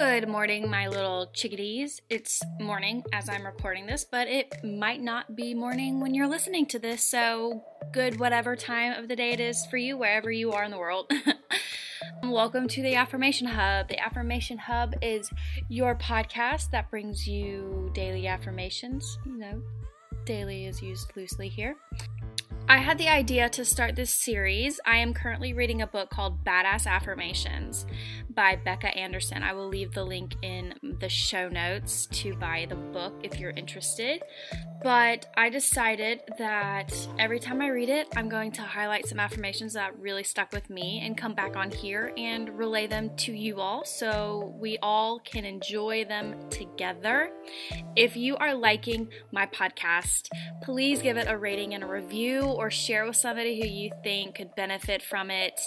Good morning, my little chickadees. It's morning as I'm recording this, but it might not be morning when you're listening to this, so good whatever time of the day it is for you, wherever you are in the world. Welcome to the Affirmation Hub. The Affirmation Hub is your podcast that brings you daily affirmations. You know, daily is used loosely here. I had the idea to start this series. I am currently reading a book called Badass Affirmations by Becca Anderson. I will leave the link in the show notes to buy the book if you're interested. But I decided that every time I read it, I'm going to highlight some affirmations that really stuck with me and come back on here and relay them to you all so we all can enjoy them together. If you are liking my podcast, please give it a rating and a review or share with somebody who you think could benefit from it.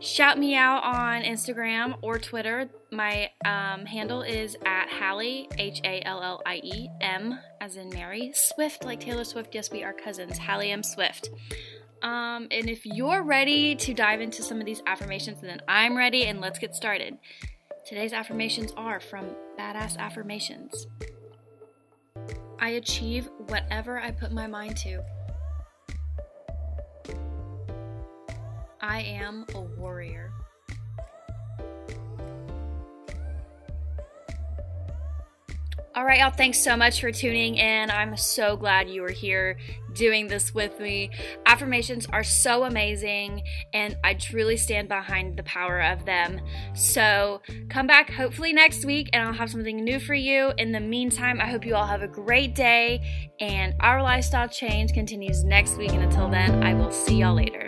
Shout me out on Instagram or Twitter. My um, handle is at Hallie, H A L L I E M, as in Mary, Swift, like Taylor Swift. Yes, we are cousins. Hallie M. Swift. Um, and if you're ready to dive into some of these affirmations, then I'm ready, and let's get started. Today's affirmations are from Badass Affirmations. I achieve whatever I put my mind to. I am a warrior. All right, y'all, thanks so much for tuning in. I'm so glad you are here doing this with me. Affirmations are so amazing, and I truly stand behind the power of them. So come back hopefully next week, and I'll have something new for you. In the meantime, I hope you all have a great day, and our lifestyle change continues next week. And until then, I will see y'all later.